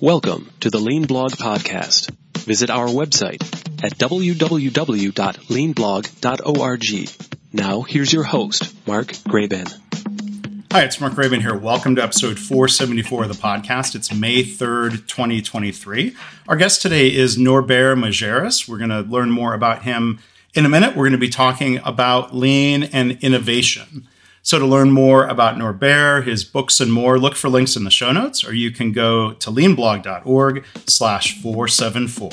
Welcome to the Lean Blog Podcast. Visit our website at www.leanblog.org. Now, here's your host, Mark Graban. Hi, it's Mark Graban here. Welcome to episode 474 of the podcast. It's May 3rd, 2023. Our guest today is Norbert Majerus. We're going to learn more about him in a minute. We're going to be talking about lean and innovation. So to learn more about Norbert, his books and more, look for links in the show notes, or you can go to leanblog.org slash 474.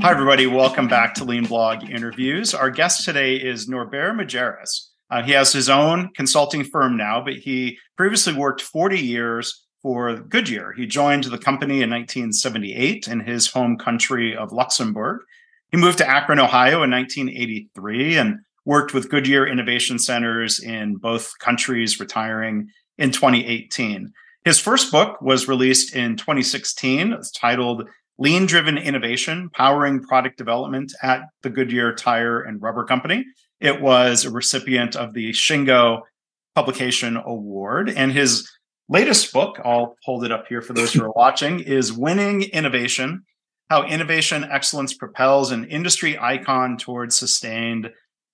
Hi, everybody. Welcome back to Lean Blog Interviews. Our guest today is Norbert Majerus. Uh, he has his own consulting firm now, but he previously worked 40 years for Goodyear. He joined the company in 1978 in his home country of Luxembourg. He moved to Akron, Ohio in 1983 and worked with Goodyear Innovation Centers in both countries, retiring in 2018. His first book was released in 2016. It's titled Lean Driven Innovation Powering Product Development at the Goodyear Tire and Rubber Company. It was a recipient of the Shingo Publication Award. And his latest book, I'll hold it up here for those who are watching, is Winning Innovation how innovation excellence propels an industry icon towards sustained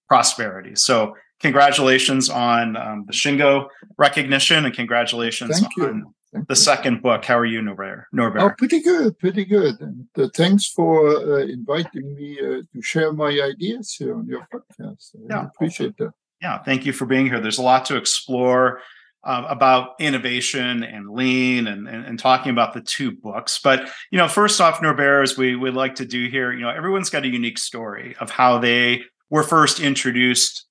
prosperity. So, congratulations on um, the Shingo recognition, and congratulations Thank on Thank the you. second book. How are you, Norbert? Norbert? Oh, pretty good, pretty good. And uh, thanks for uh, inviting me uh, to share my ideas here on your podcast. I Yeah. appreciate that. yeah, thank you for being here. There's a lot to explore uh, about innovation and lean and, and, and talking about the two books. But, you know, first off, Norbert, as we would like to do here, you know, everyone's got a unique story of how they were first introduced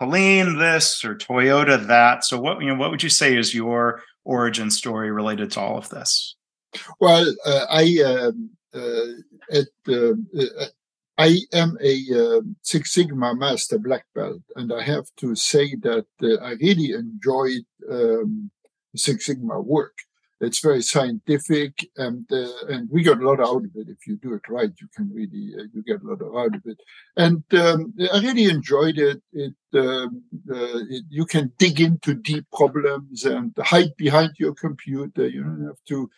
to lean this or Toyota that. So what, you know, what would you say is your origin story related to all of this? Well, uh, I um, uh, at uh, uh, I am a uh, Six Sigma Master Black Belt, and I have to say that uh, I really enjoyed um, Six Sigma work. It's very scientific, and uh, and we got a lot out of it. If you do it right, you can really uh, you get a lot out of it. And um, I really enjoyed it. It, um, uh, it you can dig into deep problems and hide behind your computer. You don't have to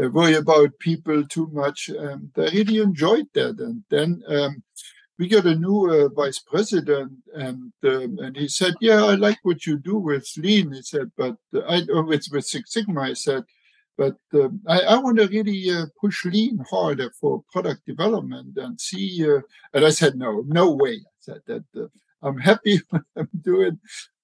uh, worry about people too much. And I really enjoyed that. And then um, we got a new uh, vice president, and um, and he said, "Yeah, I like what you do with Lean." He said, "But uh, I or with with Six Sigma," I said. But um, I, I want to really uh, push lean harder for product development and see. Uh, and I said, no, no way. I said that uh, I'm happy I'm doing.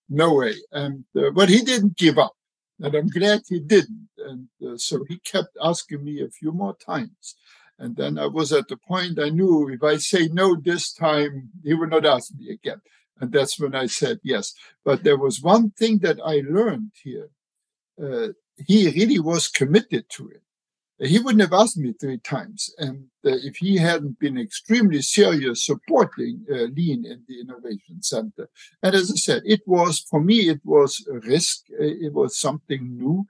No way. And uh, but he didn't give up, and I'm glad he didn't. And uh, so he kept asking me a few more times. And then I was at the point I knew if I say no this time, he would not ask me again. And that's when I said yes. But there was one thing that I learned here. Uh, he really was committed to it. He wouldn't have asked me three times. And uh, if he hadn't been extremely serious supporting uh, Lean in the Innovation Center. And as I said, it was, for me, it was a risk. Uh, It was something new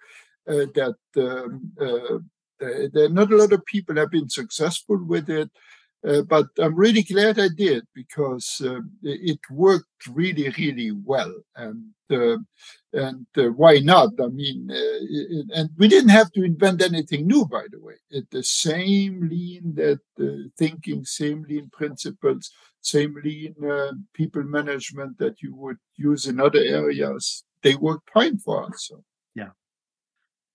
uh, that um, uh, there, there- not a lot of people have been successful with it. Uh, but I'm really glad I did because um, it worked really, really well. And uh, and uh, why not? I mean, uh, it, and we didn't have to invent anything new, by the way. It the same lean that uh, thinking, same lean principles, same lean uh, people management that you would use in other areas. They work fine for us. So. Yeah.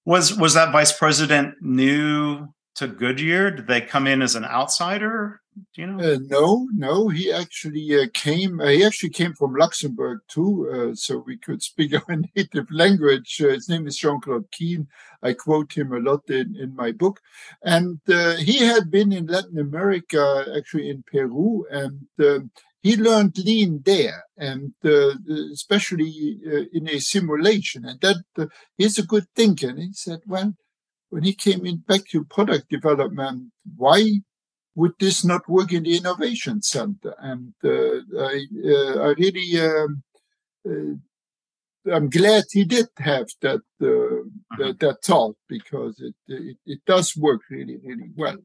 Was was that vice president new to Goodyear? Did they come in as an outsider? Do you know? Uh, no, no, he actually uh, came. Uh, he actually came from Luxembourg too, uh, so we could speak our native language. Uh, his name is Jean Claude Keen. I quote him a lot in, in my book, and uh, he had been in Latin America, actually in Peru, and um, he learned lean there, and uh, especially uh, in a simulation. And that uh, he's a good thinker. And he said, well, when he came in back to product development, why would this not work in the innovation center? And uh, I, uh, I really, um, uh, I'm glad he did have that uh, that, that thought because it, it it does work really really well.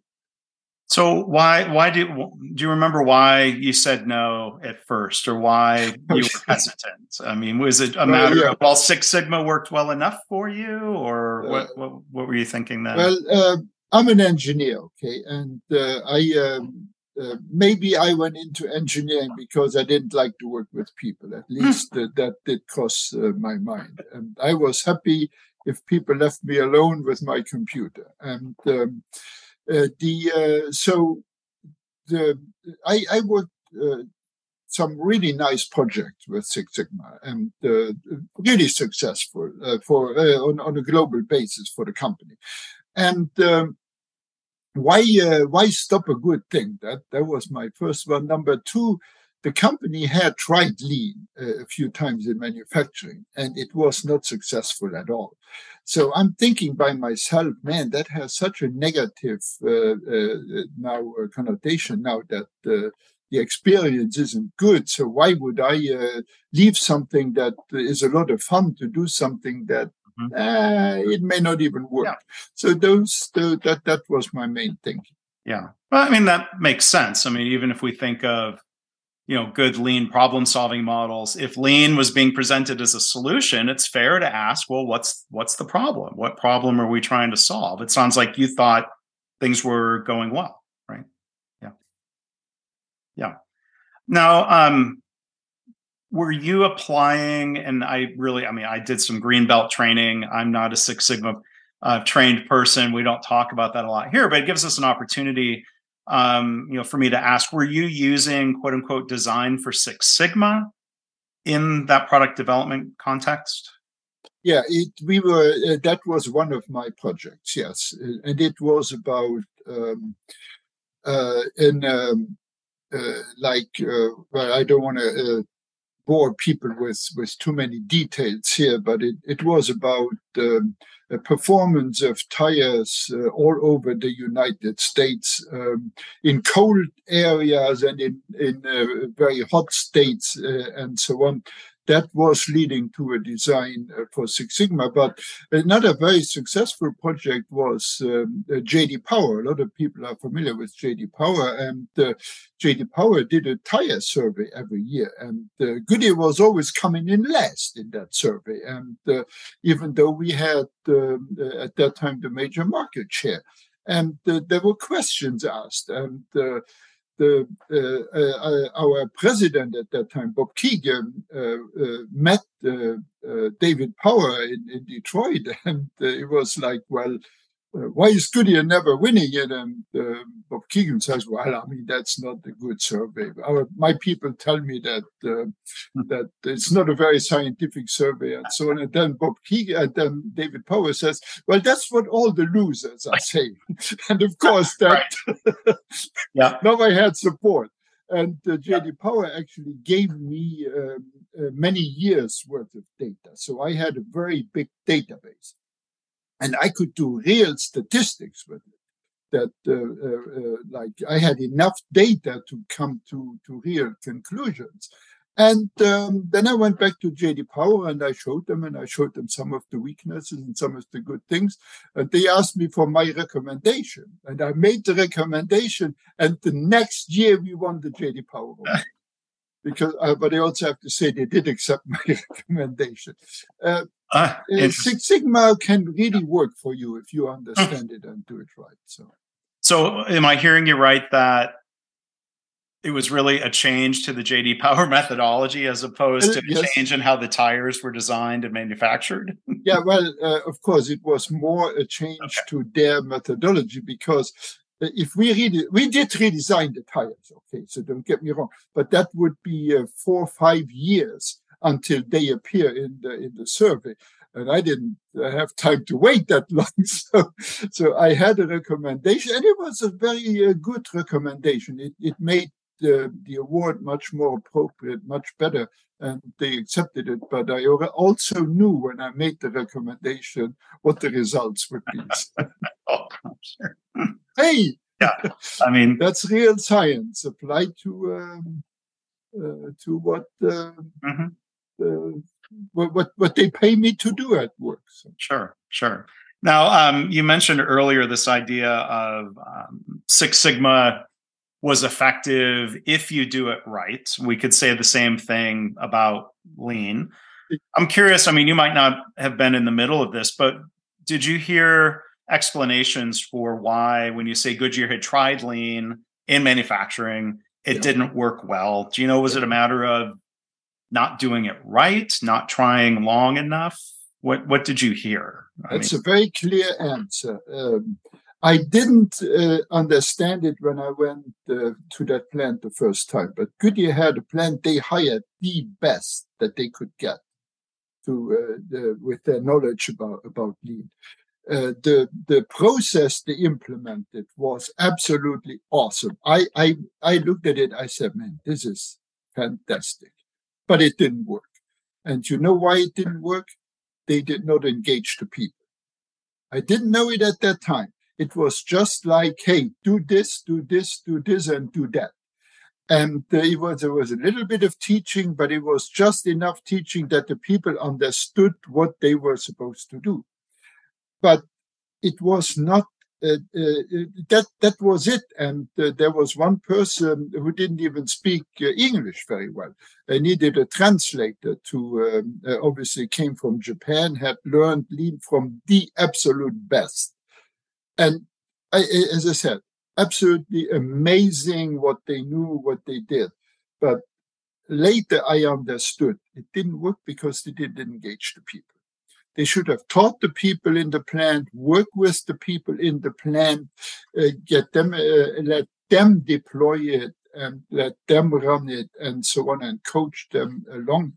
So why why do do you remember why you said no at first, or why you were hesitant? I mean, was it a matter uh, yeah. of well, Six Sigma worked well enough for you, or uh, what, what what were you thinking then? Well, uh, I'm an engineer, okay, and uh, I um, uh, maybe I went into engineering because I didn't like to work with people. At hmm. least that did cross my mind, and I was happy if people left me alone with my computer and. Um, uh, the uh, so the I, I worked uh, some really nice projects with Six Sigma and uh, really successful uh, for uh, on, on, a global basis for the company. And um, why why stop a good thing? That that was my first one. Number two, the company had tried lean a few times in manufacturing, and it was not successful at all. So I'm thinking by myself, man, that has such a negative uh, uh, now uh, connotation now that uh, the experience isn't good. So why would I uh, leave something that is a lot of fun to do something that mm-hmm. it may not even work? Yeah. So those the, that that was my main thinking. Yeah, well, I mean that makes sense. I mean, even if we think of you know good lean problem solving models. If lean was being presented as a solution it's fair to ask well what's what's the problem? What problem are we trying to solve? It sounds like you thought things were going well right? Yeah. Yeah. Now um were you applying and i really i mean i did some green belt training. I'm not a six sigma uh, trained person. We don't talk about that a lot here but it gives us an opportunity um, you know, for me to ask, were you using quote unquote design for Six Sigma in that product development context? Yeah, it, we were. Uh, that was one of my projects. Yes, and it was about um, uh, in um, uh, like. Uh, well, I don't want to uh, bore people with with too many details here, but it it was about. Um, performance of tires uh, all over the United States um, in cold areas and in, in uh, very hot states uh, and so on that was leading to a design uh, for Six Sigma. But another very successful project was um, uh, JD Power. A lot of people are familiar with JD Power, and uh, JD Power did a tire survey every year, and uh, Goodyear was always coming in last in that survey. And uh, even though we had um, uh, at that time the major market share, and there were questions asked, and the uh, uh, our president at that time, Bob Keegan, uh, met David Power in, in Detroit, and it was like, well, uh, why is Goodyear never winning it? And uh, Bob Keegan says, well, I mean, that's not a good survey. Our, my people tell me that uh, that it's not a very scientific survey and so on. And then Bob Keegan, and then David Power says, well, that's what all the losers are saying. and of course, that yeah. I had support. And uh, JD Power actually gave me um, uh, many years worth of data. So I had a very big database and I could do real statistics with it. That uh, uh, uh, like I had enough data to come to to real conclusions. And um, then I went back to JD Power and I showed them and I showed them some of the weaknesses and some of the good things. And they asked me for my recommendation. And I made the recommendation. And the next year we won the JD Power Award. because, uh, but I also have to say they did accept my recommendation. Uh, Ah, uh, Six Sigma can really work for you if you understand it and do it right. So, so am I hearing you right that it was really a change to the JD Power methodology as opposed to yes. a change in how the tires were designed and manufactured? yeah, well, uh, of course, it was more a change okay. to their methodology because uh, if we really we did redesign the tires, okay, so don't get me wrong, but that would be uh, four or five years until they appear in the in the survey. And I didn't have time to wait that long, so so I had a recommendation, and it was a very uh, good recommendation. It it made the the award much more appropriate, much better, and they accepted it. But I also knew when I made the recommendation what the results would be. oh, sure. Hey, yeah, I mean that's real science applied to um, uh, to what. Uh, mm-hmm uh, what what they pay me to do at work. So. Sure, sure. Now, um, you mentioned earlier this idea of um, Six Sigma was effective if you do it right. We could say the same thing about lean. I'm curious. I mean, you might not have been in the middle of this, but did you hear explanations for why, when you say Goodyear had tried lean in manufacturing, it yeah. didn't work well? Do you know, was it a matter of not doing it right, not trying long enough? What What did you hear? That's mean, a very clear answer. Um, I didn't uh, understand it when I went uh, to that plant the first time, but Goodyear had a plant they hired the best that they could get to uh, the, with their knowledge about about lean. Uh, the the process they implemented was absolutely awesome. I, I I looked at it. I said, "Man, this is fantastic," but it didn't work. And you know why it didn't work? They did not engage the people. I didn't know it at that time. It was just like, "Hey, do this, do this, do this, and do that." And it was, there was a little bit of teaching, but it was just enough teaching that the people understood what they were supposed to do. But it was not uh, uh, that that was it. And uh, there was one person who didn't even speak uh, English very well. I needed a translator to um, uh, obviously came from Japan, had learned lean from the absolute best. And I, as I said, absolutely amazing what they knew, what they did. But later I understood it didn't work because they didn't engage the people. They should have taught the people in the plant, work with the people in the plant, uh, get them, uh, let them deploy it and let them run it and so on and coach them along.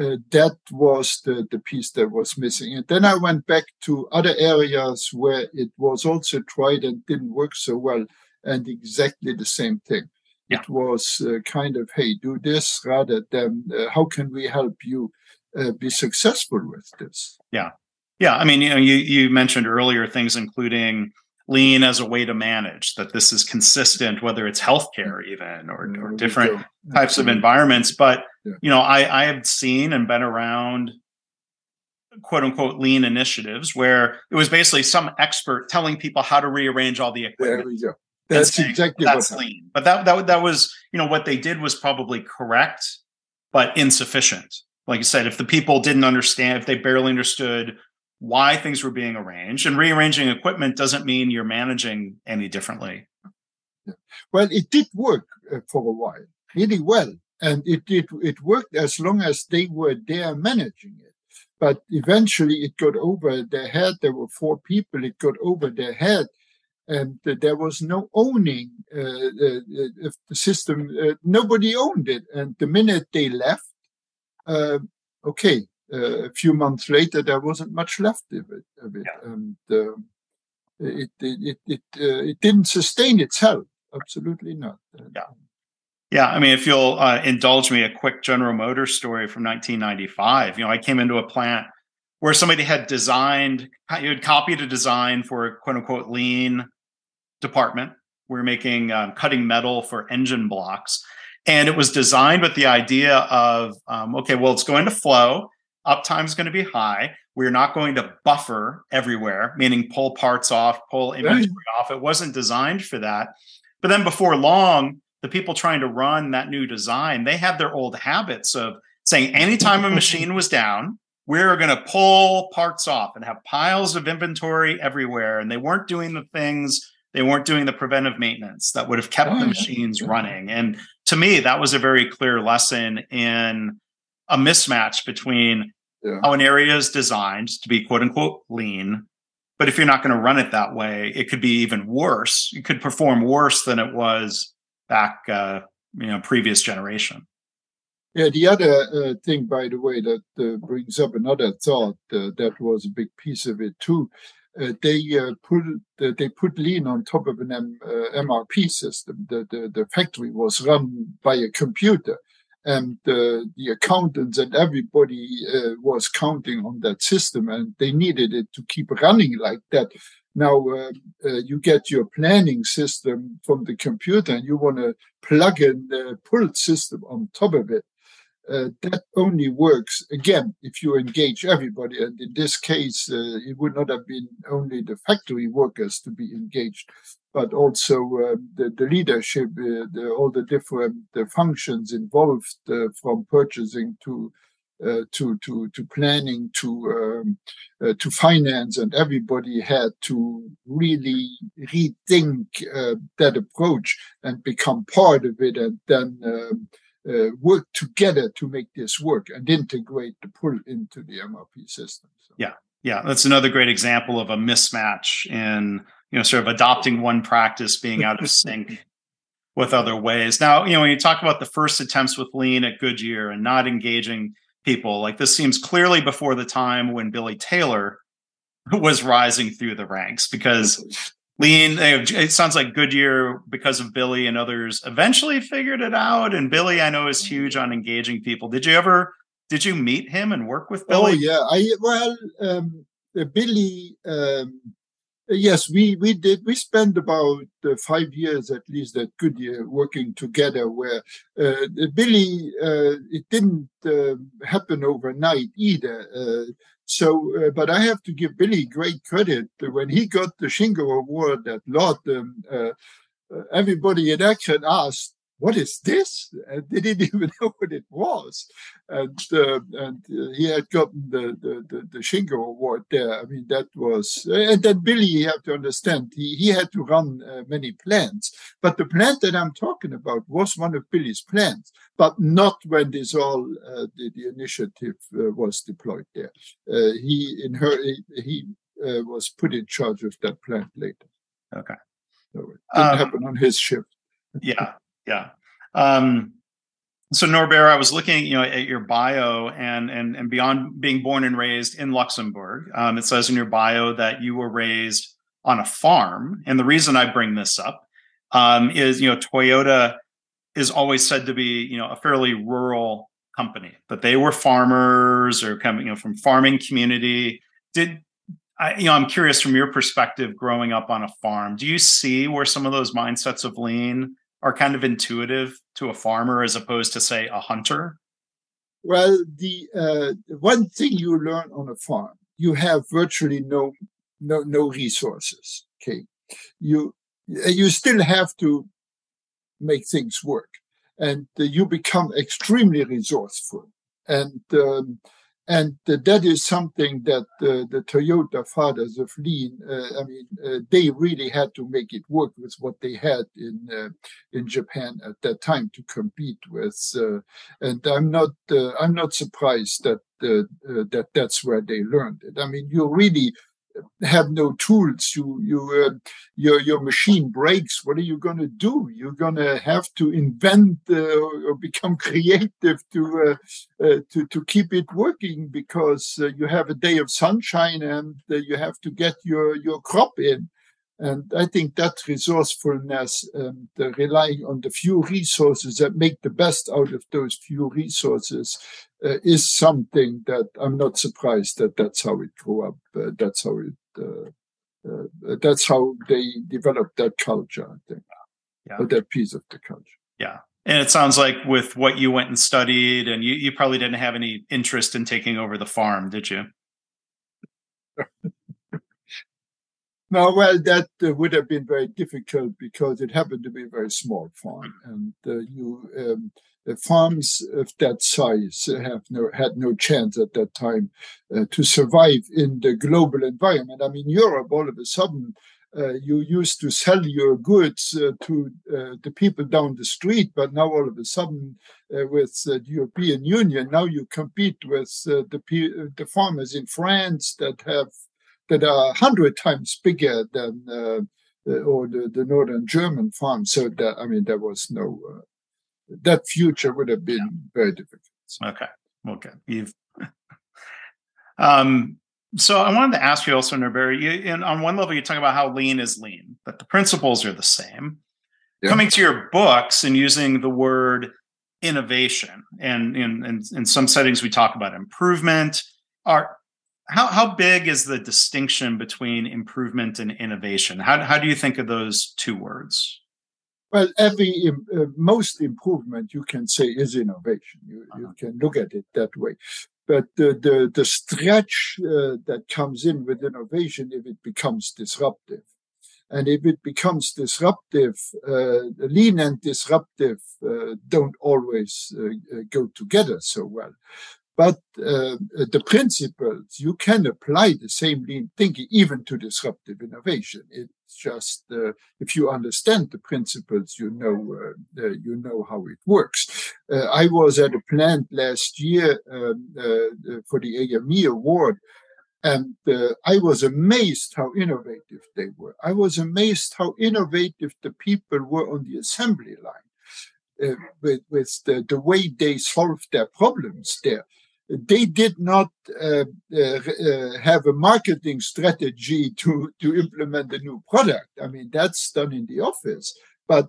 Uh, that was the, the piece that was missing. And then I went back to other areas where it was also tried and didn't work so well, and exactly the same thing. Yeah. It was uh, kind of, hey, do this rather than uh, how can we help you uh, be successful with this? Yeah. Yeah. I mean, you know, you, you mentioned earlier things including lean as a way to manage that this is consistent whether it's healthcare even or, or different types of environments but you know I, I have seen and been around quote unquote lean initiatives where it was basically some expert telling people how to rearrange all the equipment there we go. that's saying, exactly that's lean but that, that that was you know what they did was probably correct but insufficient like you said if the people didn't understand if they barely understood why things were being arranged. And rearranging equipment doesn't mean you're managing any differently. Well, it did work uh, for a while, really well. And it, it, it worked as long as they were there managing it. But eventually it got over their head. There were four people, it got over their head. And there was no owning uh, uh the system. Uh, nobody owned it. And the minute they left, okay, uh, a few months later, there wasn't much left of it, of it. Yeah. and um, it it it it, uh, it, didn't sustain itself. Absolutely not. Yeah. Yeah, I mean, if you'll uh, indulge me, a quick General Motors story from 1995. You know, I came into a plant where somebody had designed, you had copied a design for a quote unquote lean department. We are making um, cutting metal for engine blocks, and it was designed with the idea of, um, okay, well, it's going to flow uptime is going to be high. We're not going to buffer everywhere, meaning pull parts off, pull inventory right. off. It wasn't designed for that. But then before long, the people trying to run that new design, they had their old habits of saying anytime a machine was down, we are going to pull parts off and have piles of inventory everywhere. And they weren't doing the things, they weren't doing the preventive maintenance that would have kept oh, the machines running. And to me, that was a very clear lesson in a mismatch between yeah. how an area is designed to be quote unquote lean. But if you're not going to run it that way, it could be even worse. It could perform worse than it was back, uh, you know, previous generation. Yeah, the other uh, thing, by the way, that uh, brings up another thought uh, that was a big piece of it too. Uh, they uh, put they put lean on top of an M, MRP system. The, the the factory was run by a computer, and uh, the accountants and everybody uh, was counting on that system and they needed it to keep running like that now uh, uh you get your planning system from the computer and you want to plug in the pull system on top of it uh, that only works again if you engage everybody. And in this case, uh, it would not have been only the factory workers to be engaged, but also uh, the, the, leadership, uh, the, all the different the functions involved uh, from purchasing to uh, to to to planning to um, to finance, and everybody had to really rethink that approach and become part of it, and then um, uh, work together to make this work and integrate the pull into the MRP system. So. Yeah, yeah, that's another great example of a mismatch in you know sort of adopting one practice being out of sync with other ways. Now, you know, when you talk about the first attempts with lean at Goodyear and not engaging people. Like this seems clearly before the time when Billy Taylor was rising through the ranks because lean it sounds like goodyear because of billy and others eventually figured it out and billy i know is huge on engaging people did you ever did you meet him and work with billy oh yeah i well um, billy um, Yes, we, we did. We spent about uh, five years at least at Goodyear working together. Where uh, Billy, uh, it didn't uh, happen overnight either. Uh, so, uh, but I have to give Billy great credit when he got the Shingo Award at Lawton. everybody in action asked, what is this? And they didn't even know what it was. And uh, and uh, he had gotten the, the, the, the, Shingo Award there. I mean, that was, and then Billy, you have to understand, he, he had to run uh, many plants. But the plant that I'm talking about was one of Billy's plants, but not when this all, uh, the, the initiative uh, was deployed there. Uh, he, in her, he, he was put in charge of that plant later. Okay. So it didn't um, happen on his shift. yeah. Yeah. Um, so Norbert, I was looking, you know, at your bio and and and beyond being born and raised in Luxembourg, um, it says in your bio that you were raised on a farm. And the reason I bring this up um, is, you know, Toyota is always said to be, you know, a fairly rural company, but they were farmers or coming, you know, from farming community. Did I, you know, I'm curious from your perspective, growing up on a farm, do you see where some of those mindsets of lean are kind of intuitive to a farmer as opposed to say a hunter? Well, the uh, one thing you learn on a farm, you have virtually no no no resources. Okay, you you still have to make things work, and uh, you become extremely resourceful. And um, and uh, that is something that uh, the Toyota fathers of lean, uh, I mean, uh, they really had to make it work with what they had in uh, in Japan at that time to compete with. Uh, and I'm not I'm not surprised that that that's where they learned it. I mean, you really have no tools. You you uh, your your machine breaks. What are you going to do? You're going to have to invent uh, or become creative to uh, uh to to keep it working because uh, you have a day of sunshine and uh, you have to get your your crop in. And I think that resourcefulness and relying on the few resources that make the best out of those few resources uh, is something that I'm not surprised that that's how it grew up. Uh, that's how it. Uh, uh that's how they developed that culture. I think, yeah. or that piece of the culture. Yeah, and it sounds like with what you went and studied, and you, you probably didn't have any interest in taking over the farm, did you? No, well, that uh, would have been very difficult because it happened to be a very small farm, and uh, you um, farms of that size have no had no chance at that time uh, to survive in the global environment. I mean, Europe all of a sudden. Uh, you used to sell your goods uh, to the people down the street, but now all of a sudden, with the European Union, now you compete with the the farmers in France that have that are hundred times bigger than uh, or the, the northern German farms. So that I mean, there was no uh, that future would have been yeah. very difficult. Okay, okay, you've. um, so I wanted to ask you also, Norbert. You, in, on one level, you talk about how lean is lean, that the principles are the same. Yeah. Coming to your books and using the word innovation, and in, in, in some settings we talk about improvement. Are how how big is the distinction between improvement and innovation? How how do you think of those two words? Well, every uh, most improvement you can say is innovation. You, uh-huh. you can look at it that way. But the the, the stretch uh, that comes in with innovation, if it becomes disruptive, and if it becomes disruptive, uh, lean and disruptive uh, don't always uh, go together so well. But uh, the principles, you can apply the same lean thinking even to disruptive innovation. It's just uh, if you understand the principles, you know uh, uh you know how it works. Uh, I was at a plant last year um, uh, for the AME award, and I was amazed how innovative they were. I was amazed how innovative the people were on the assembly line. with, with the, the way they solved their problems there they did not uh, uh, uh, have a marketing strategy to, to implement a new product. I mean, that's done in the office, but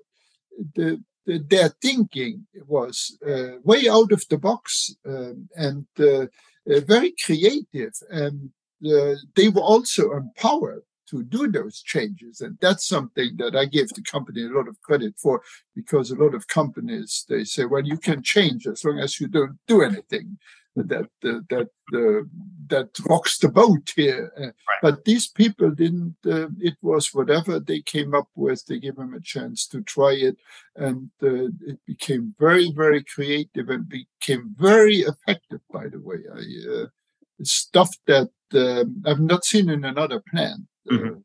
the, the, their thinking was uh, way out of the box um, and uh, uh, very creative. And they were also empowered to do those changes. And that's something that I give the company a lot of credit for because a lot of companies, they say, well, you can change as long as you don't do anything that uh, that uh, that rocks the boat here. Uh, right. But these people didn't. Uh, it was whatever they came up with. They gave them a chance to try it, and uh, it became very, very creative and became very effective. By the way, I, uh, stuff that um, I've not seen in another plant. Mm-hmm.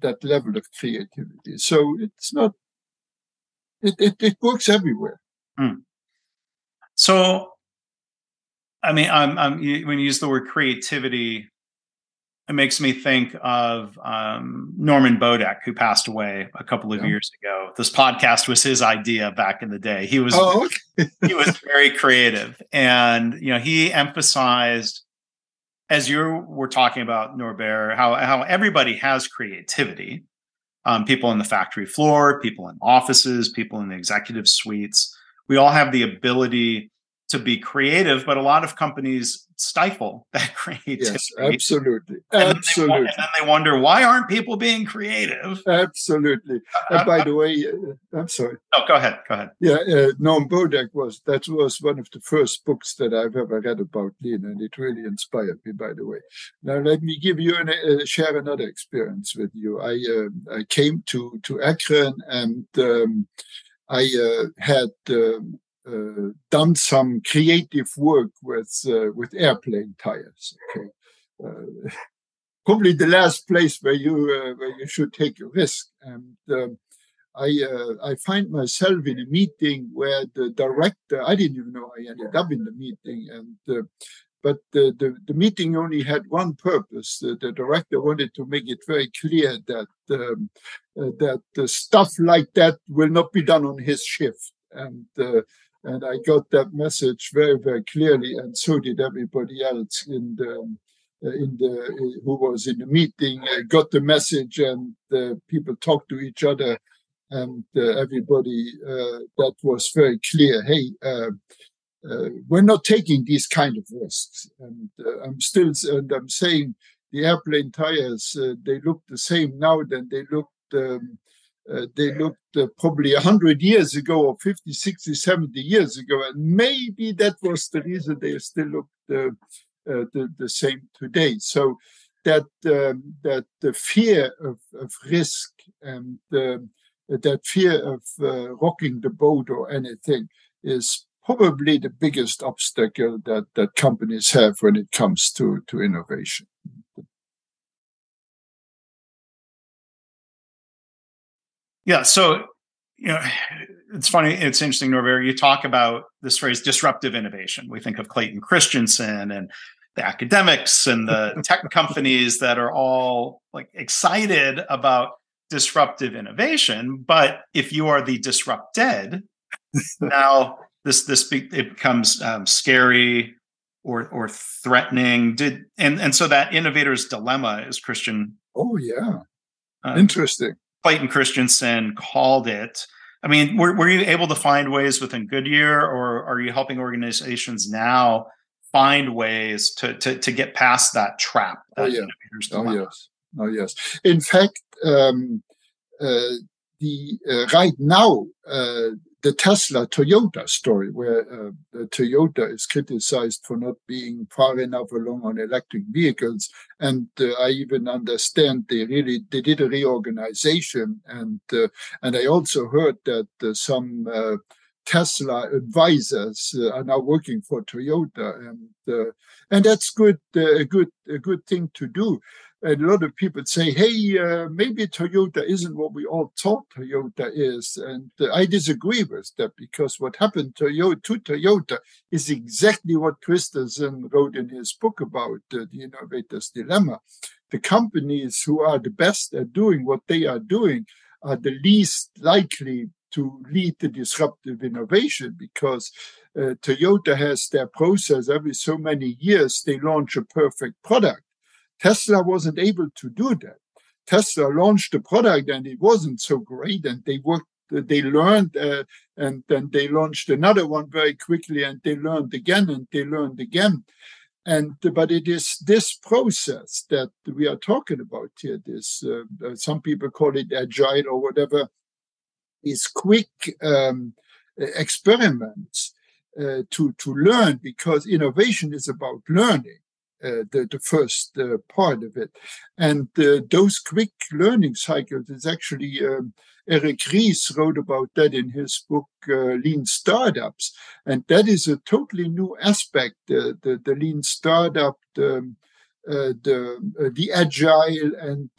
that level of creativity. So it's not. It it, it works everywhere. Mm. So I mean, I'm, I'm, when you use the word creativity, it makes me think of um, Norman Bodek, who passed away a couple of yeah. years ago. This podcast was his idea back in the day. He was oh, okay. he was very creative, and you know he emphasized, as you were talking about Norbert, how how everybody has creativity. Um, people in the factory floor, people in offices, people in the executive suites. We all have the ability to be creative, but a lot of companies stifle that creativity. Yes, absolutely, and absolutely. Then and then they wonder why aren't people being creative? Absolutely. Uh, and by uh, the way, uh, I'm sorry. No, go ahead. Go ahead. Yeah, uh, Norm Bodek was that was one of the first books that I've ever read about lean, and it really inspired me. By the way, now let me give you an, uh, share another experience with you. I uh, I came to to Akron and. Um, I had um, done some creative work with uh, with airplane tires. Okay, uh, probably the last place where you where you should take a risk. And um, I I find myself in a meeting where the director I didn't even know I ended up in the meeting and but the, the, the, meeting only had one purpose. The, the, director wanted to make it very clear that um, uh, that uh, stuff like that will not be done on his shift, and uh, and I got that message very, very clearly, and so did everybody else in the uh, in the uh, who was in the meeting. Uh, got the message, and the people talked to each other, and everybody that was very clear. Hey. Uh, we're not taking these kind of risks. And uh, I'm still, and I'm saying the airplane tires, uh, they look the same now than they looked um, uh, they looked uh, probably 100 years ago or 50 60 70 years ago and maybe that was the reason they still looked uh, uh, the, the same today. So that um, that the fear of, of risk and um, that fear of uh, rocking the boat or anything is probably the biggest obstacle that that companies have when it comes to to innovation Yeah. So, you know, it's funny. It's interesting, Norbert. You talk about this phrase disruptive innovation. We think of Clayton Christensen and the academics and the tech companies that are all like excited about disruptive innovation. But if you are the disrupted, now this this be, it becomes um, scary or or threatening. Did and and so that innovator's dilemma is Christian. Oh yeah, um, interesting. Clayton Christensen called it. I mean, were, were you able to find ways within Goodyear, or are you helping organizations now find ways to to, to get past that trap? That oh, yeah. oh yes. Oh yes. In fact, um, uh, the uh, right now uh, the Tesla Toyota story, where uh, Toyota is criticized for not being far enough along on electric vehicles, and uh, I even understand they really they did a reorganization, and uh, and I also heard that uh, some uh, Tesla advisors uh, are now working for Toyota, and and that's good a good a good thing to do a lot of people say, hey, uh, maybe Toyota isn't what we all thought Toyota is. And uh, I disagree with that because what happened to Toyota, to Toyota is exactly what Christensen wrote in his book about uh, the innovator's dilemma. The companies who are the best at doing what they are doing are the least likely to lead the disruptive innovation because uh, Toyota has their process every so many years, they launch a perfect product Tesla wasn't able to do that. Tesla launched the product and it wasn't so great, and they worked. They learned, uh, and then they launched another one very quickly, and they learned again, and they learned again. And but it is this process that we are talking about here. This uh, uh some people call it agile or whatever. Is quick um, experiments uh, to to learn because innovation is about learning uh, the, the first uh, part of it. And uh, those quick learning cycles is actually um, Eric Ries wrote about that in his book uh, Lean Startups, and that is a totally new aspect. the, the lean startup, the, um, uh, the the agile, and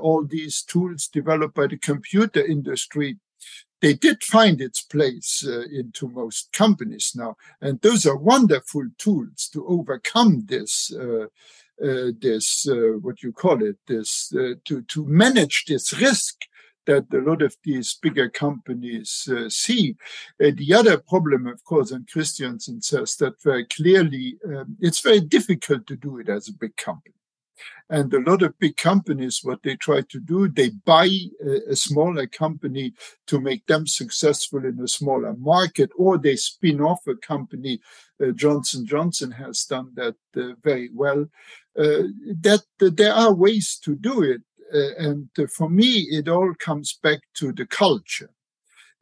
all these tools developed by the computer industry they did find its place uh, into most companies now, and those are wonderful tools to overcome this. Uh, uh, this uh, what you call it this uh, to to manage this risk that a lot of these bigger companies uh, see. the other problem, of course, and Christensen says that very clearly, um, it's very difficult to do it as a big company. And a lot of big companies, what they try to do, they buy a, a, smaller company to make them successful in a smaller market, or they spin off a company. Uh, Johnson Johnson has done that uh, very well. Uh, that there are ways to do it, uh, and for me, it all comes back to the culture.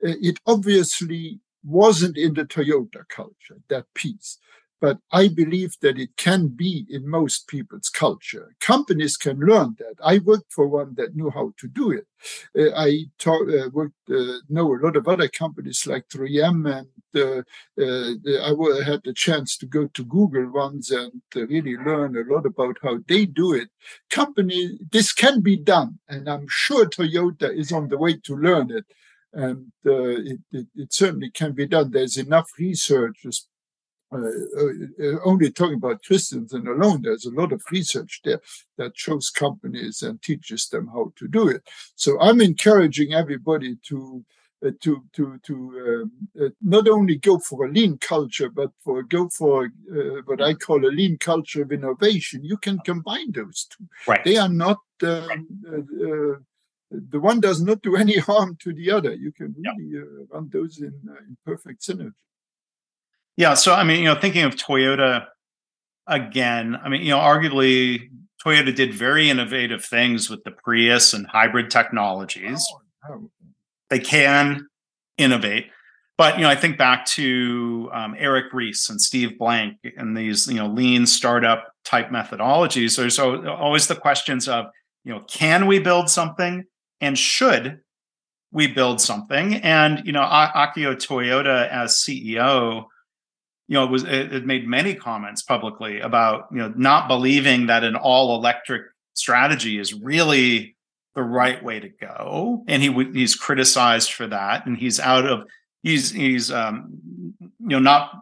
Uh, it obviously wasn't in the Toyota culture that piece but I believe that it can be in most people's culture. Companies can learn that. I worked for one that knew how to do it. Uh, I talk, uh, worked, uh, know a lot of other companies like 3M, and uh, uh, I had the chance to go to Google once and really learn a lot about how they do it. Company, this can be done, and I'm sure Toyota is on the way to learn it and uh, it, it, it, certainly can be done. There's enough research, uh, uh, only talking about Christensen alone, there's a lot of research there that shows companies and teaches them how to do it. So I'm encouraging everybody to uh, to to to um, uh, not only go for a lean culture, but for go for uh, what I call a lean culture of innovation. You can combine those two. Right. They are not. Um, uh, the one does not do any harm to the other. You can really run those in, in perfect synergy. Yeah. So, I mean, you know, thinking of Toyota again, I mean, you know, arguably Toyota did very innovative things with the Prius and hybrid technologies. Oh, They can innovate. But, you know, I think back to um, Eric Ries and Steve Blank and these, you know, lean startup type methodologies. There's always the questions of, you know, can we build something and should we build something? And, you know, Akio Toyoda as CEO, you know, it was it, it, made many comments publicly about you know not believing that an all electric strategy is really the right way to go, and he he's criticized for that, and he's out of he's he's um, you know not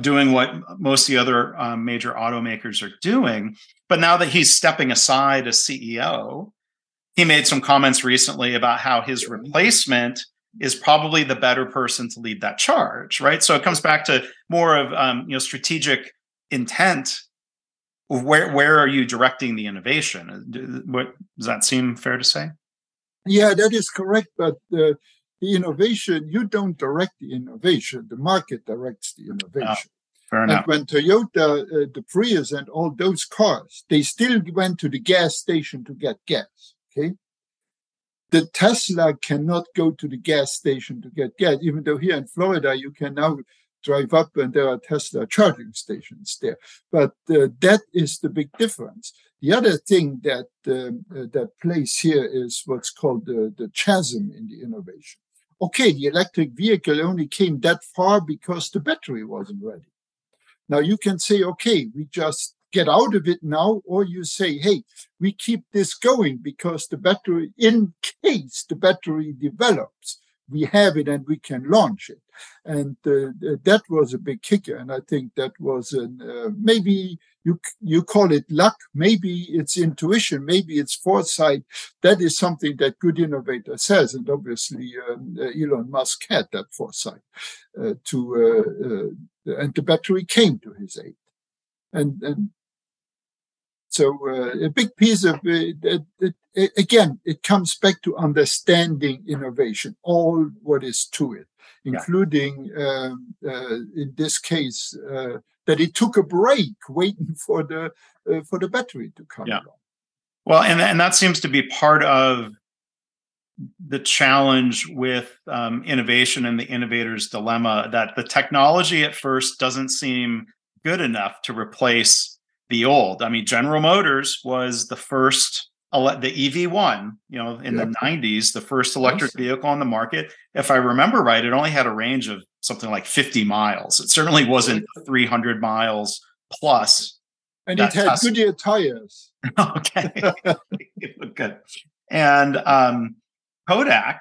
doing what most of the other um, major automakers are doing, but now that he's stepping aside as CEO, he made some comments recently about how his replacement is probably the better person to lead that charge, right? So it comes back to more of um, you know strategic intent. Where where are you directing the innovation? What does that seem fair to say? Yeah, that is correct. But uh, the innovation, you don't direct the innovation; the market directs the innovation. fair enough. And when Toyota, uh, the Prius, and all those cars, they still went to the gas station to get gas. Okay, the Tesla cannot go to the gas station to get gas, even though here in Florida you can now drive up and there are Tesla charging stations there. But uh, that is the big difference. The other thing that um, uh, that plays here is what's called the, the chasm in the innovation. Okay, the electric vehicle only came that far because the battery wasn't ready. Now you can say, okay, we just get out of it now, or you say, hey, we keep this going because the battery, in case the battery develops, we have it and we can launch it. And uh, that was a big kicker. And I think that was an, uh, maybe you, you call it luck. Maybe it's intuition. Maybe it's foresight. That is something that good innovator says. And obviously, um, uh, Elon Musk had that foresight uh, to, uh, and the battery came to his aid. And, and so uh, a big piece of it, it, it, again, it comes back to understanding innovation, all what is to it, including yeah. um, uh, in this case uh, that it took a break waiting for the uh, for the battery to come yeah. along. Well, and and that seems to be part of the challenge with um, innovation and the innovator's dilemma that the technology at first doesn't seem good enough to replace the old. I mean, General Motors was the first the EV1, you know, in yep. the 90s, the first electric yes. vehicle on the market. If I remember right, it only had a range of something like 50 miles. It certainly wasn't 300 miles plus. And it had Tesla. Goodyear tires. okay. Good. And um, Kodak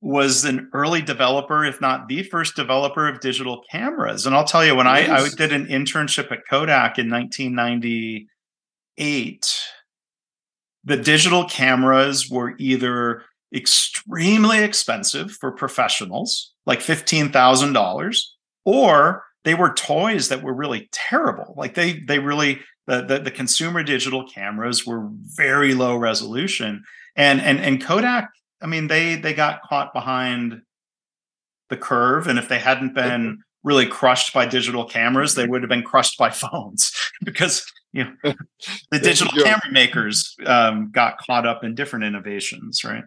was an early developer, if not the first developer of digital cameras. And I'll tell you, when I, I, did an internship at Kodak in 1998, the digital cameras were either extremely expensive for professionals, like $15,000, or they were toys that were really terrible. Like they, they really, the, the, the consumer digital cameras were very low resolution. And, and, and Kodak I mean, they they got caught behind the curve, and if they hadn't been really crushed by digital cameras, they would have been crushed by phones because you know the digital camera makers um, got caught up in different innovations, right?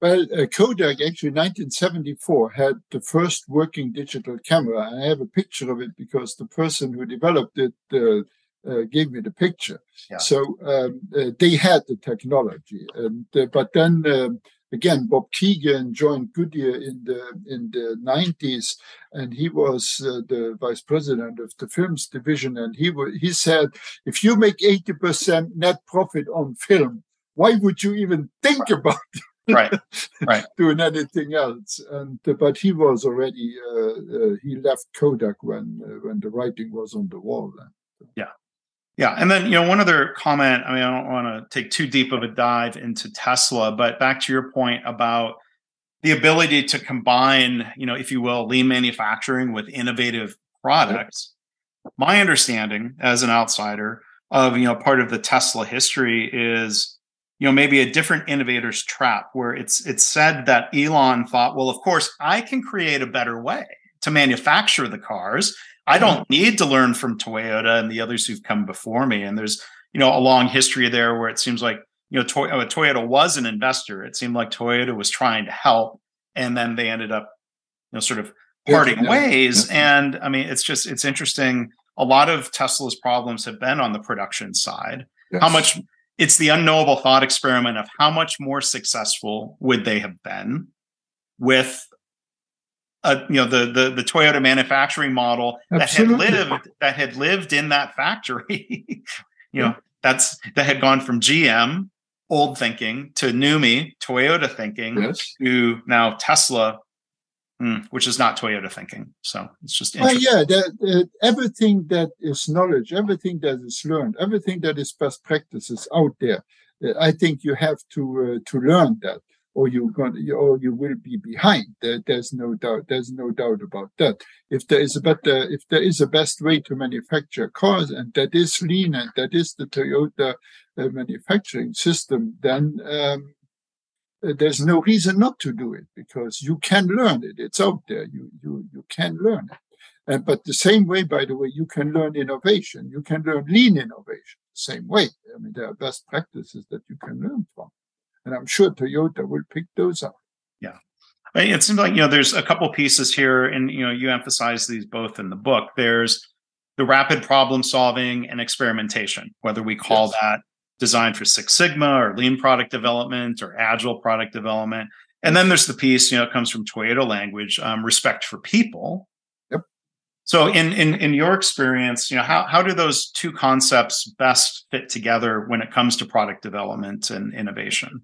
Well, uh, Kodak actually 1974 had the first working digital camera. I have a picture of it because the person who developed it uh, uh, gave me the picture. Yeah. So um, uh, they had the technology, and uh, but then um, again, Bob Keegan joined Goodyear in the in the nineties, and he was uh, the vice president of the films division, and he w- he said, if you make eighty percent net profit on film, why would you even think right. about right right doing anything else and uh, but he was already uh, uh, he left kodak when uh, when the writing was on the wall yeah yeah. And then, you know, one other comment, I mean, I don't want to take too deep of a dive into Tesla, but back to your point about the ability to combine, you know, if you will, lean manufacturing with innovative products. My understanding as an outsider of, you know, part of the Tesla history is, you know, maybe a different innovator's trap where it's it's said that Elon thought, well, of course, I can create a better way to manufacture the cars I don't need to learn from Toyota and the others who've come before me. And there's, you know, a long history there where it seems like, you know, Toy- uh, Toyota was an investor. It seemed like Toyota was trying to help. And then they ended up, you know, sort of parting yeah, ways. Yeah. And I mean, it's just, it's interesting. A lot of Tesla's problems have been on the production side. Yes. How much it's the unknowable thought experiment of how much more successful would they have been with uh, you know the, the the Toyota manufacturing model Absolutely. that had lived that had lived in that factory. you know that's that had gone from GM old thinking to NUMMI Toyota thinking yes. to now Tesla, hmm, which is not Toyota thinking. So it's just well, yeah. The, everything that is knowledge, everything that is learned, everything that is best practices out there. I think you have to uh, to learn that or you're going or you will be behind. There, there's no doubt. There's no doubt about that. If there is a better, if there is a best way to manufacture cars, and that is lean, and that is the Toyota uh, manufacturing system, then um, there's no reason not to do it because you can learn it. It's out there. You you you can learn it. And but the same way, by the way, you can learn innovation. You can learn lean innovation the same way. I mean, there are best practices that you can learn from. And I'm sure Toyota will pick those up. Yeah. It seems like, you know, there's a couple pieces here, and, you know, you emphasize these both in the book. There's the rapid problem solving and experimentation, whether we call yes. that design for Six Sigma or lean product development or agile product development. And then there's the piece, you know, it comes from Toyota language, um, respect for people. Yep. So in, in in your experience, you know, how how do those two concepts best fit together when it comes to product development and innovation?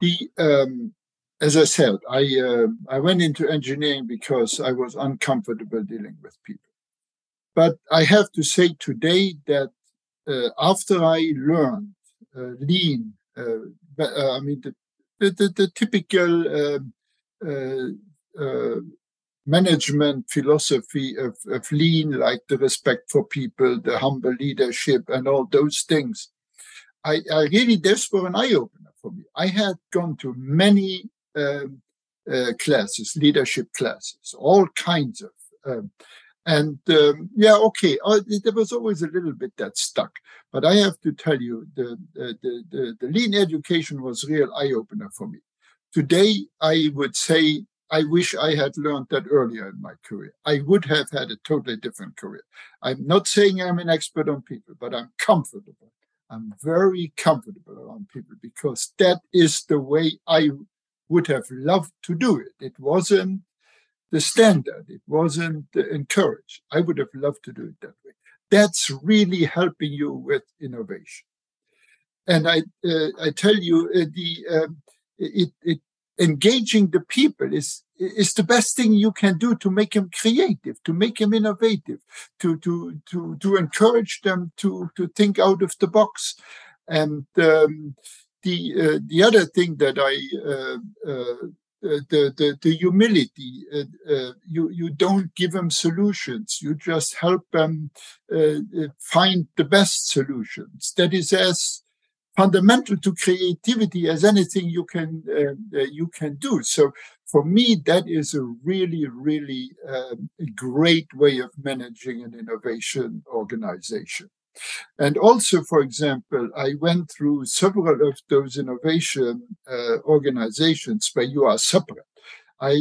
The um, as I said, I uh, I went into engineering because I was uncomfortable dealing with people. But I have to say today that uh, after I learned uh, lean, uh, uh, I mean the the, the, the typical um, uh, management philosophy of, of lean, like the respect for people, the humble leadership, and all those things. I, I really, this was an eye opener for me. I had gone to many um, uh, classes, leadership classes, all kinds of. Um, and um, yeah, okay, uh, there was always a little bit that stuck. But I have to tell you, the, the, the, the lean education was real eye opener for me. Today, I would say I wish I had learned that earlier in my career. I would have had a totally different career. I'm not saying I'm an expert on people, but I'm comfortable. I'm very comfortable around people because that is the way I would have loved to do it. It wasn't the standard. It wasn't encouraged. I would have loved to do it that way. That's really helping you with innovation. And I, uh, I tell you, uh, the um, it, it engaging the people is is the best thing you can do to make them creative, to make them innovative, to to to to encourage them to to think out of the box. And um, the uh, the other thing that I uh, uh, uh, the, the, the humility. Uh, uh, you, you don't give them solutions. You just help them find the best solutions. That is as fundamental to creativity as anything you can you can do. So for me, that is a really, really um, great way of managing an innovation organization. And also, for example, I went through several of those innovation uh, organizations where you are separate. I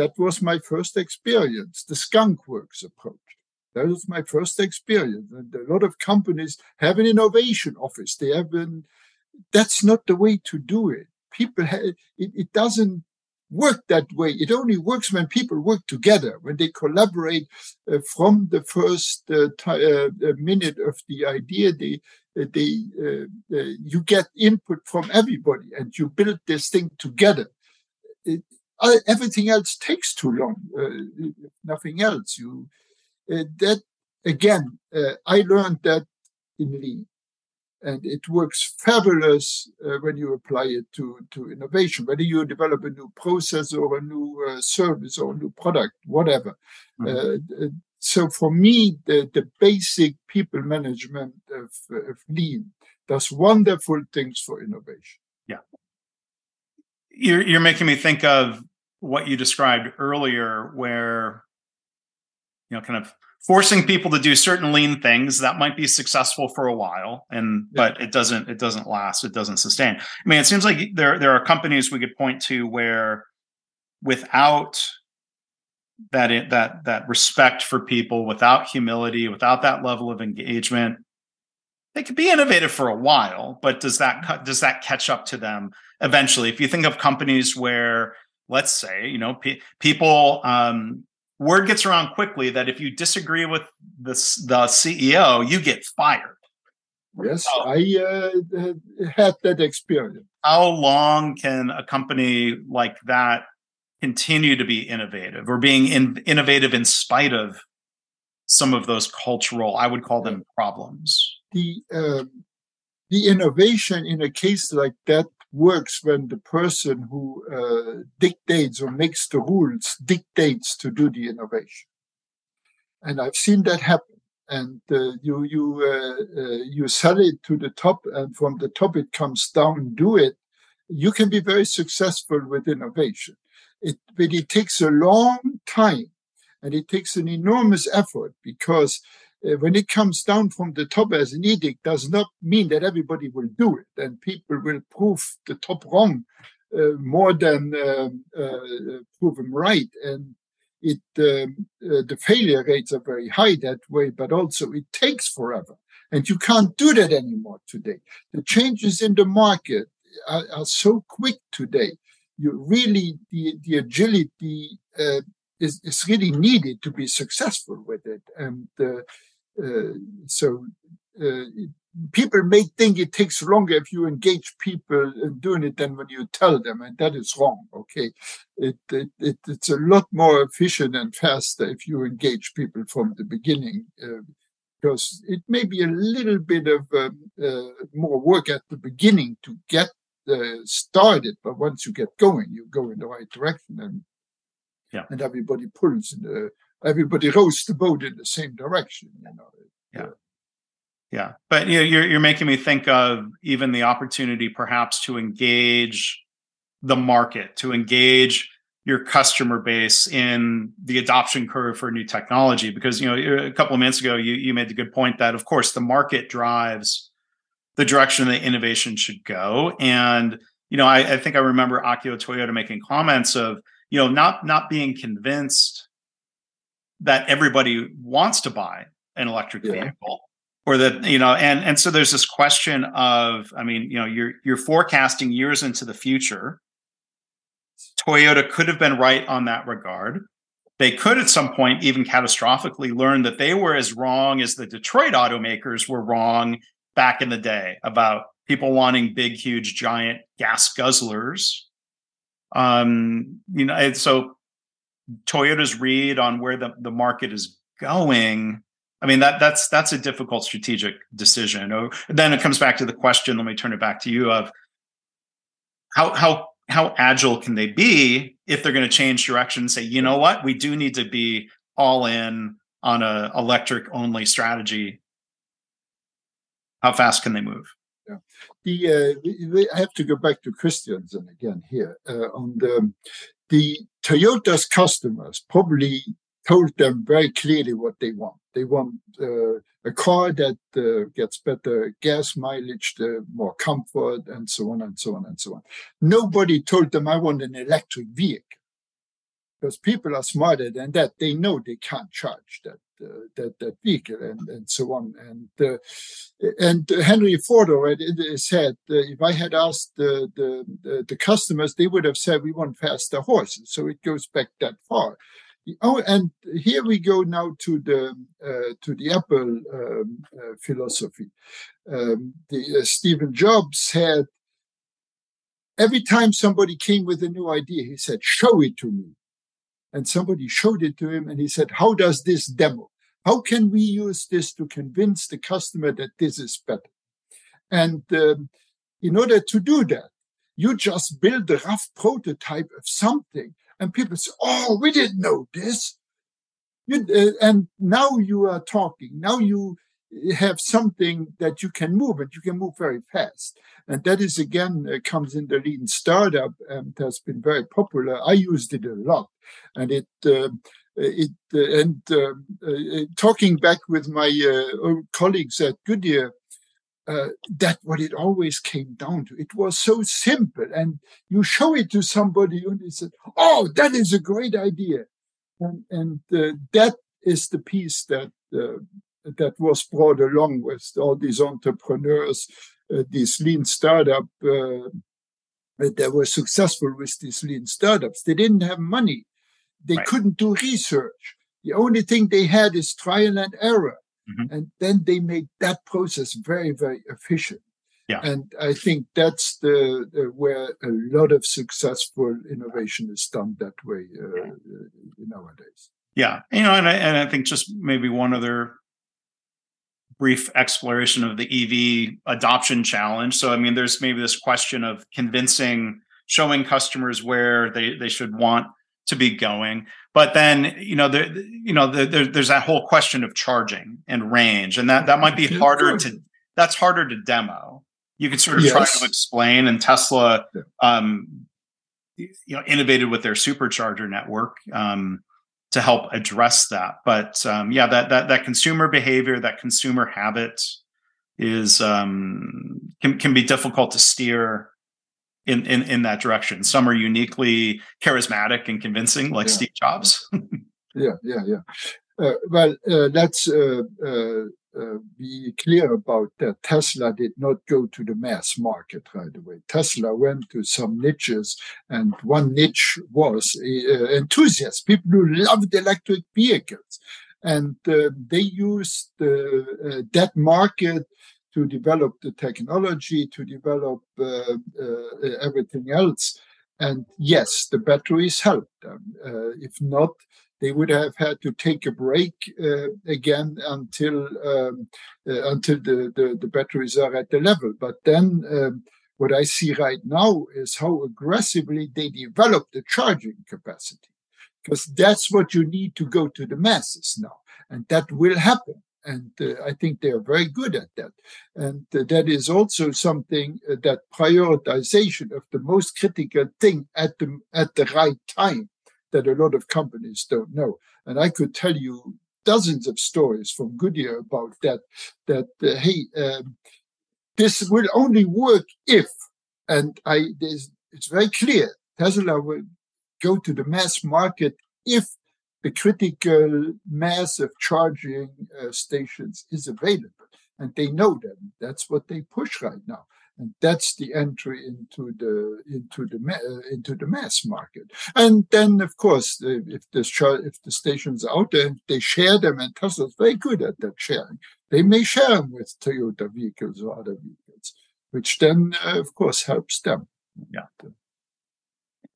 that was my first experience, the skunk works approach. That was my first experience. And a lot of companies have an innovation office. They have an, that's not the way to do it. People, have, it, it doesn't work that way. It only works when people work together, when they collaborate uh, from the first uh, t- uh, minute of the idea. They, uh, they, uh, uh, you get input from everybody, and you build this thing together. It, everything else takes too long. nothing else. You that again. I learned that in Lean and it works fabulous uh, when you apply it to, to innovation, whether you develop a new process or a new uh, service or a new product, whatever. Mm-hmm. Uh, so for me, the, the basic people management of, of lean does wonderful things for innovation. Yeah. You're, you're making me think of what you described earlier, where, you know, kind of forcing people to do certain lean things that might be successful for a while and but it doesn't it doesn't last it doesn't sustain. I mean it seems like there there are companies we could point to where without that it, that that respect for people without humility without that level of engagement they could be innovative for a while but does that does that catch up to them eventually? If you think of companies where let's say you know pe- people um, word gets around quickly that if you disagree with the, the CEO, you get fired. Yes, so, I uh, had that experience. How long can a company like that continue to be innovative or being in, innovative in spite of some of those cultural, I would call them problems? The uh, the innovation in a case like that works when the person who uh, dictates or makes the rules dictates to do the innovation. And I've seen that happen. And uh, you you uh, uh, you sell it to the top, and from the top it comes down. Do it. You can be very successful with innovation. It, but it takes a long time, and it takes an enormous effort because uh, when it comes down from the top as an edict, does not mean that everybody will do it, and people will prove the top wrong uh, more than um, uh, prove them right. And it um, uh, the failure rates are very high that way, but also it takes forever, and you can't do that anymore today. The changes in the market are, are so quick today. You really the the agility uh, is, is really needed to be successful with it. And uh, uh, so uh, people may think it takes longer if you engage people in doing it than when you tell them, and that is wrong. Okay, it, it, it it's a lot more efficient and faster if you engage people from the beginning. Uh, because it may be a little bit of um, uh, more work at the beginning to get uh, started, but once you get going, you go in the right direction, and yeah. and everybody pulls in the everybody rows the boat in the same direction. You know. Yeah. Uh. Yeah, but you know, you're you're making me think of even the opportunity, perhaps, to engage the market, to engage your customer base in the adoption curve for new technology. Because you know, a couple of minutes ago, you you made the good point that, of course, the market drives the direction that innovation should go. And you know, I, I think I remember Akio Toyoda making comments of you know not not being convinced that everybody wants to buy an electric yeah. vehicle or that you know and and so there's this question of i mean you know you're you're forecasting years into the future. Toyota could have been right on that regard. They could at some point even catastrophically learn that they were as wrong as the detroit automakers were wrong back in the day about people wanting big huge giant gas guzzlers um, you know, and so Toyota's read on where the, the market is going. I mean, that that's that's a difficult strategic decision. Oh, then it comes back to the question. Let me turn it back to you of how how how agile can they be if they're going to change direction and say, you know what, we do need to be all in on a electric only strategy. How fast can they move? The uh, I have to go back to Christensen again here uh, on the the Toyota's customers probably told them very clearly what they want. They want uh, a car that uh, gets better gas mileage, the more comfort, and so on and so on and so on. Nobody told them I want an electric vehicle because people are smarter than that. They know they can't charge that uh, that that vehicle and and so on. And uh, and Henry Ford already said uh, if I had asked the, the the customers, they would have said we want faster horses. So it goes back that far. Oh, and here we go now to the uh, to the Apple um, uh, philosophy. Um, the, uh, Stephen Jobs said every time somebody came with a new idea, he said, "Show it to me." And somebody showed it to him and he said, How does this demo? How can we use this to convince the customer that this is better? And um, in order to do that, you just build a rough prototype of something, and people say, "Oh, we didn't know this." You, uh, and now you are talking. Now you have something that you can move, and you can move very fast. And that is again uh, comes in the lean startup and has been very popular. I used it a lot, and it. Uh, it uh, and um, uh, talking back with my uh, colleagues at Goodyear, uh, that what it always came down to. It was so simple, and you show it to somebody, and they said, "Oh, that is a great idea," and, and uh, that is the piece that uh, that was brought along with all these entrepreneurs, uh, these lean startup uh, that were successful with these lean startups. They didn't have money. They right. couldn't do research. The only thing they had is trial and error. Mm-hmm. And then they made that process very, very efficient. Yeah. And I think that's the, the, where a lot of successful innovation is done that way uh, nowadays. Yeah, you know, and I, and I think just maybe one other brief exploration of the EV adoption challenge. So, I mean, there's maybe this question of convincing, showing customers where they, they should want to be going. But then, you know, there, you know, there, there's that whole question of charging and range, and that that might be harder to that's harder to demo. You can sort of yes. try to explain, and Tesla, um, you know, innovated with their supercharger network um, to help address that. But um, yeah, that that that consumer behavior, that consumer habit, is um, can can be difficult to steer in in in that direction. Some are uniquely charismatic and convincing, like yeah. Steve Jobs. yeah, yeah, yeah. Uh, well, uh, let's uh, uh, uh, be clear about that. Tesla did not go to the mass market right away. Tesla went to some niches, and one niche was uh, enthusiasts, people who loved electric vehicles. And uh, they used uh, that market to develop the technology, to develop uh, uh, everything else. And yes, the batteries helped them. if not, they would have had to take a break uh, again until um, uh, until the, the, the, batteries are at the level. But then um, what I see right now is how aggressively they develop the charging capacity, because that's what you need to go to the masses now, and that will happen. And uh, I think they are very good at that. And uh, that is also something uh, that prioritization of the most critical thing at the at the right time that a lot of companies don't know. And I could tell you dozens of stories from Goodyear about that. That uh, hey, um, this will only work if, and I it's very clear Tesla will go to the mass market if the critical mass of charging uh, stations is available, and they know that. That's what they push right now and that's the entry into the into the uh, into the mass market. And then, of course, if the if the stations out there, they share them, and Tesla's very good at that sharing. They may share them with Toyota vehicles or other vehicles, which then, uh, of course, helps them. Yeah.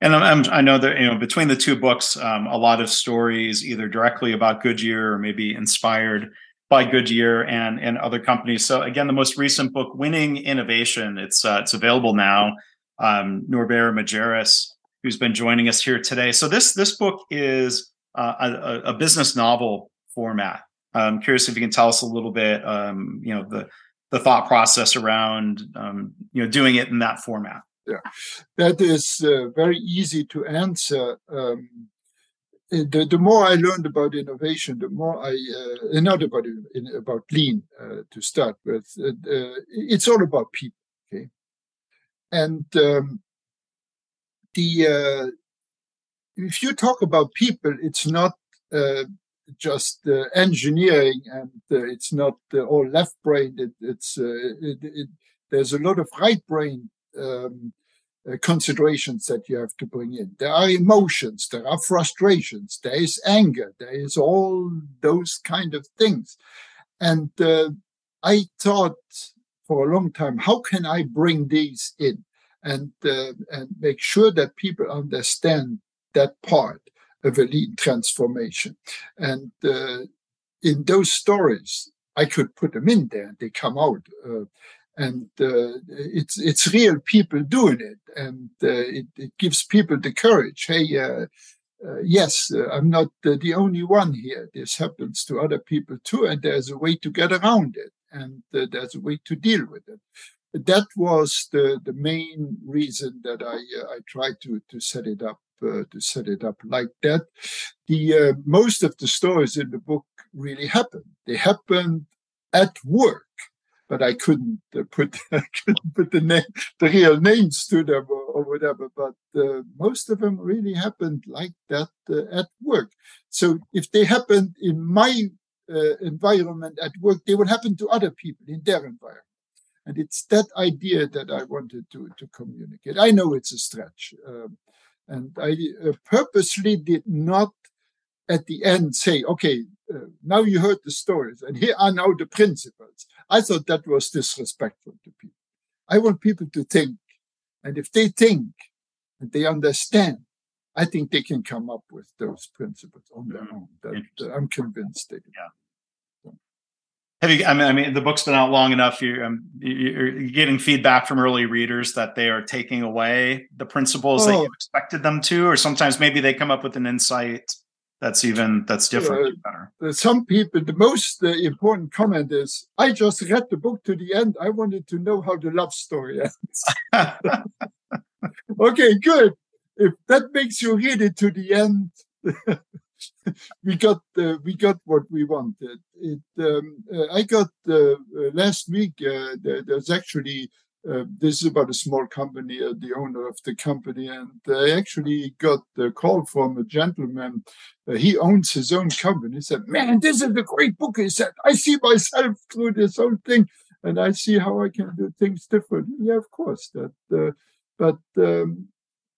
And I'm, i know that you know between the two books, um, a lot of stories either directly about Goodyear or maybe inspired by Goodyear and and other companies. So again, the most recent book, Winning Innovation, it's uh, it's available now. Um, Norbert who's been joining us here today. So this this book is uh, a, a, business novel format. I'm curious if you can tell us a little bit, um, you know, the the thought process around um, you know doing it in that format. Yeah, that is uh, very easy to answer. Um, the, the more I learned about innovation, the more I uh, not about in, about lean uh, to start with. Uh, uh, it's all about people, okay? And um, the uh, if you talk about people, it's not uh, just engineering and it's not all left-brained. It, it's it, it, there's a lot of right brain um, uh, considerations that you have to bring in. There are emotions, there are frustrations, there is anger, there is all those kind of things. And uh, I thought for a long time, how can I bring these in and uh, and make sure that people understand that part of a lean transformation? And uh, in those stories, I could put them in there and they come out. Uh, and uh, it's it's real people doing it, and uh, it, it, gives people the courage. Hey, uh, uh yes, uh, I'm not the only one here. This happens to other people too, and there's a way to get around it, and uh, there's a way to deal with it. That was the the main reason that I I tried to to set it up to set it up like that. The most of the stories in the book really happened. They happened at work but I couldn't uh, put I couldn't put the the real names to them or, or whatever. But uh, most of them really happened like that uh, at work. So if they happened in my uh, environment at work, they would happen to other people in their environment. And it's that idea that I wanted to to communicate. I know it's a stretch, um, and I uh, purposely did not at the end say, okay, uh, now you heard the stories, and here are now the principles. I thought that was disrespectful to people. I want people to think. And if they think and they understand, I think they can come up with those principles on their mm-hmm. own. That, uh, I'm convinced they do. Yeah. Have you? I mean, I mean, the book's been out long enough. You're, um, you're getting feedback from early readers that they are taking away the principles oh. that you expected them to, or sometimes maybe they come up with an insight that's even that's different uh, some people the most uh, important comment is i just read the book to the end i wanted to know how the love story ends okay good if that makes you read it to the end we got uh, we got what we wanted. It um, uh, I got uh, last week. There, there's actually this is about a small company, the owner of the company, and I actually got a call from a gentleman. he owns his own company. He said, "Man, this is a great book." He said, "I see myself through this whole thing." and I see how I can do things differently. Yeah, of course. That, uh, but um,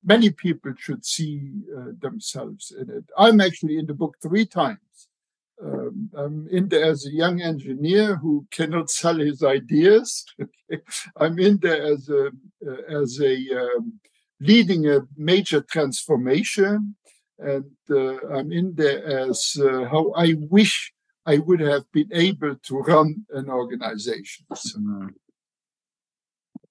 many people should see uh, themselves in it. I'm actually in the book three times. Um, I'm in there as a young engineer who cannot sell his ideas. I'm in there as a uh, as a um, leading a major transformation, and uh, I'm in there as uh, how I wish I would have been able to run an organization. So. Mm-hmm.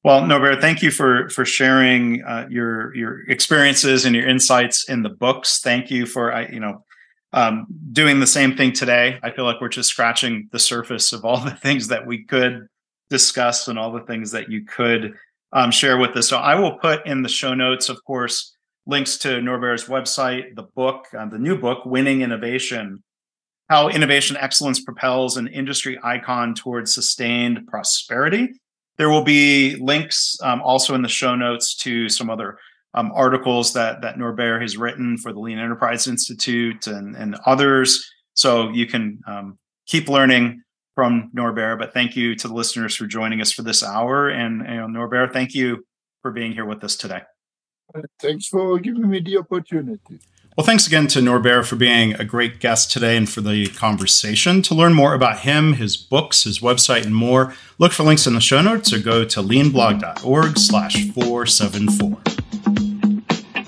Well, Norbert, thank you for for sharing uh, your your experiences and your insights in the books. Thank you for I, you know um, doing the same thing today. I feel like we're just scratching the surface of all the things that we could discuss and all the things that you could um, share with us. So I will put in the show notes, of course, links to Norbert's website, the book, uh, the new book, Winning Innovation how innovation excellence propels an industry icon towards sustained prosperity. There will be links um, also in the show notes to some other um, articles that that Norbert has written for the Lean Enterprise Institute and, and others. So you can um, keep learning from Norbert. But thank you to the listeners for joining us for this hour. And you know, Norbert, thank you for being here with us today. Thanks for giving me the opportunity. Well, thanks again to Norbert for being a great guest today and for the conversation. To learn more about him, his books, his website, and more, look for links in the show notes or go to leanblog.org slash 474.